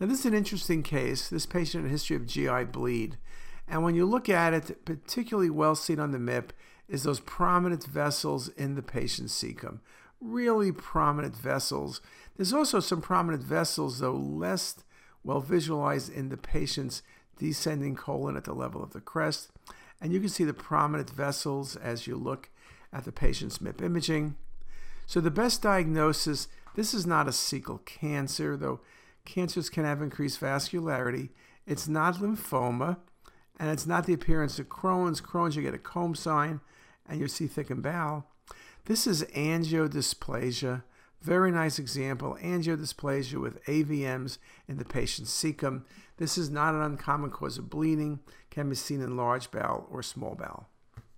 Now, this is an interesting case. This patient had a history of GI bleed. And when you look at it, particularly well seen on the MIP, is those prominent vessels in the patient's cecum. Really prominent vessels. There's also some prominent vessels, though less well visualized in the patient's descending colon at the level of the crest. And you can see the prominent vessels as you look at the patient's MIP imaging. So the best diagnosis, this is not a cecal cancer, though cancers can have increased vascularity. It's not lymphoma, and it's not the appearance of Crohn's. Crohn's, you get a comb sign, and you see thickened bowel. This is angiodysplasia. Very nice example, angiodysplasia with AVMs in the patient's cecum. This is not an uncommon cause of bleeding, can be seen in large bowel or small bowel.